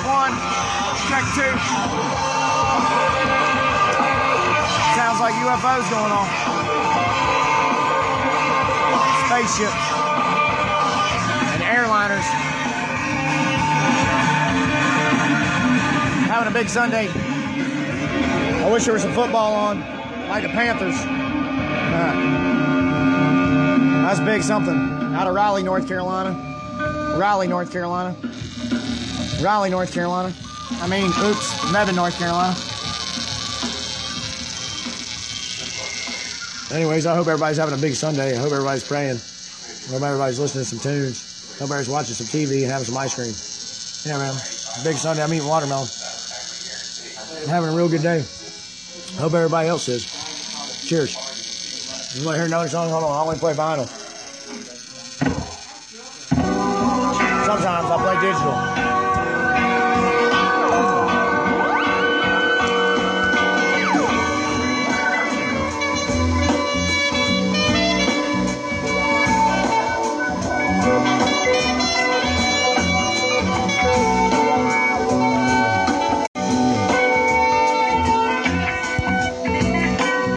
one. Check two. Sounds like UFOs going on. Spaceships and airliners. Having a big Sunday. I wish there was some football on, like the Panthers. Uh, that's big something. Out of Raleigh, North Carolina. Raleigh, North Carolina. Raleigh, North Carolina. I mean, oops, Mebane, North Carolina. Anyways, I hope everybody's having a big Sunday. I hope everybody's praying. I hope everybody's listening to some tunes. I hope everybody's watching some TV and having some ice cream. Yeah, man. Big Sunday. I'm eating watermelon. I'm having a real good day. I hope everybody else is. Cheers. You want to hear another song? Hold on. I only play vinyl. Sometimes I play digital.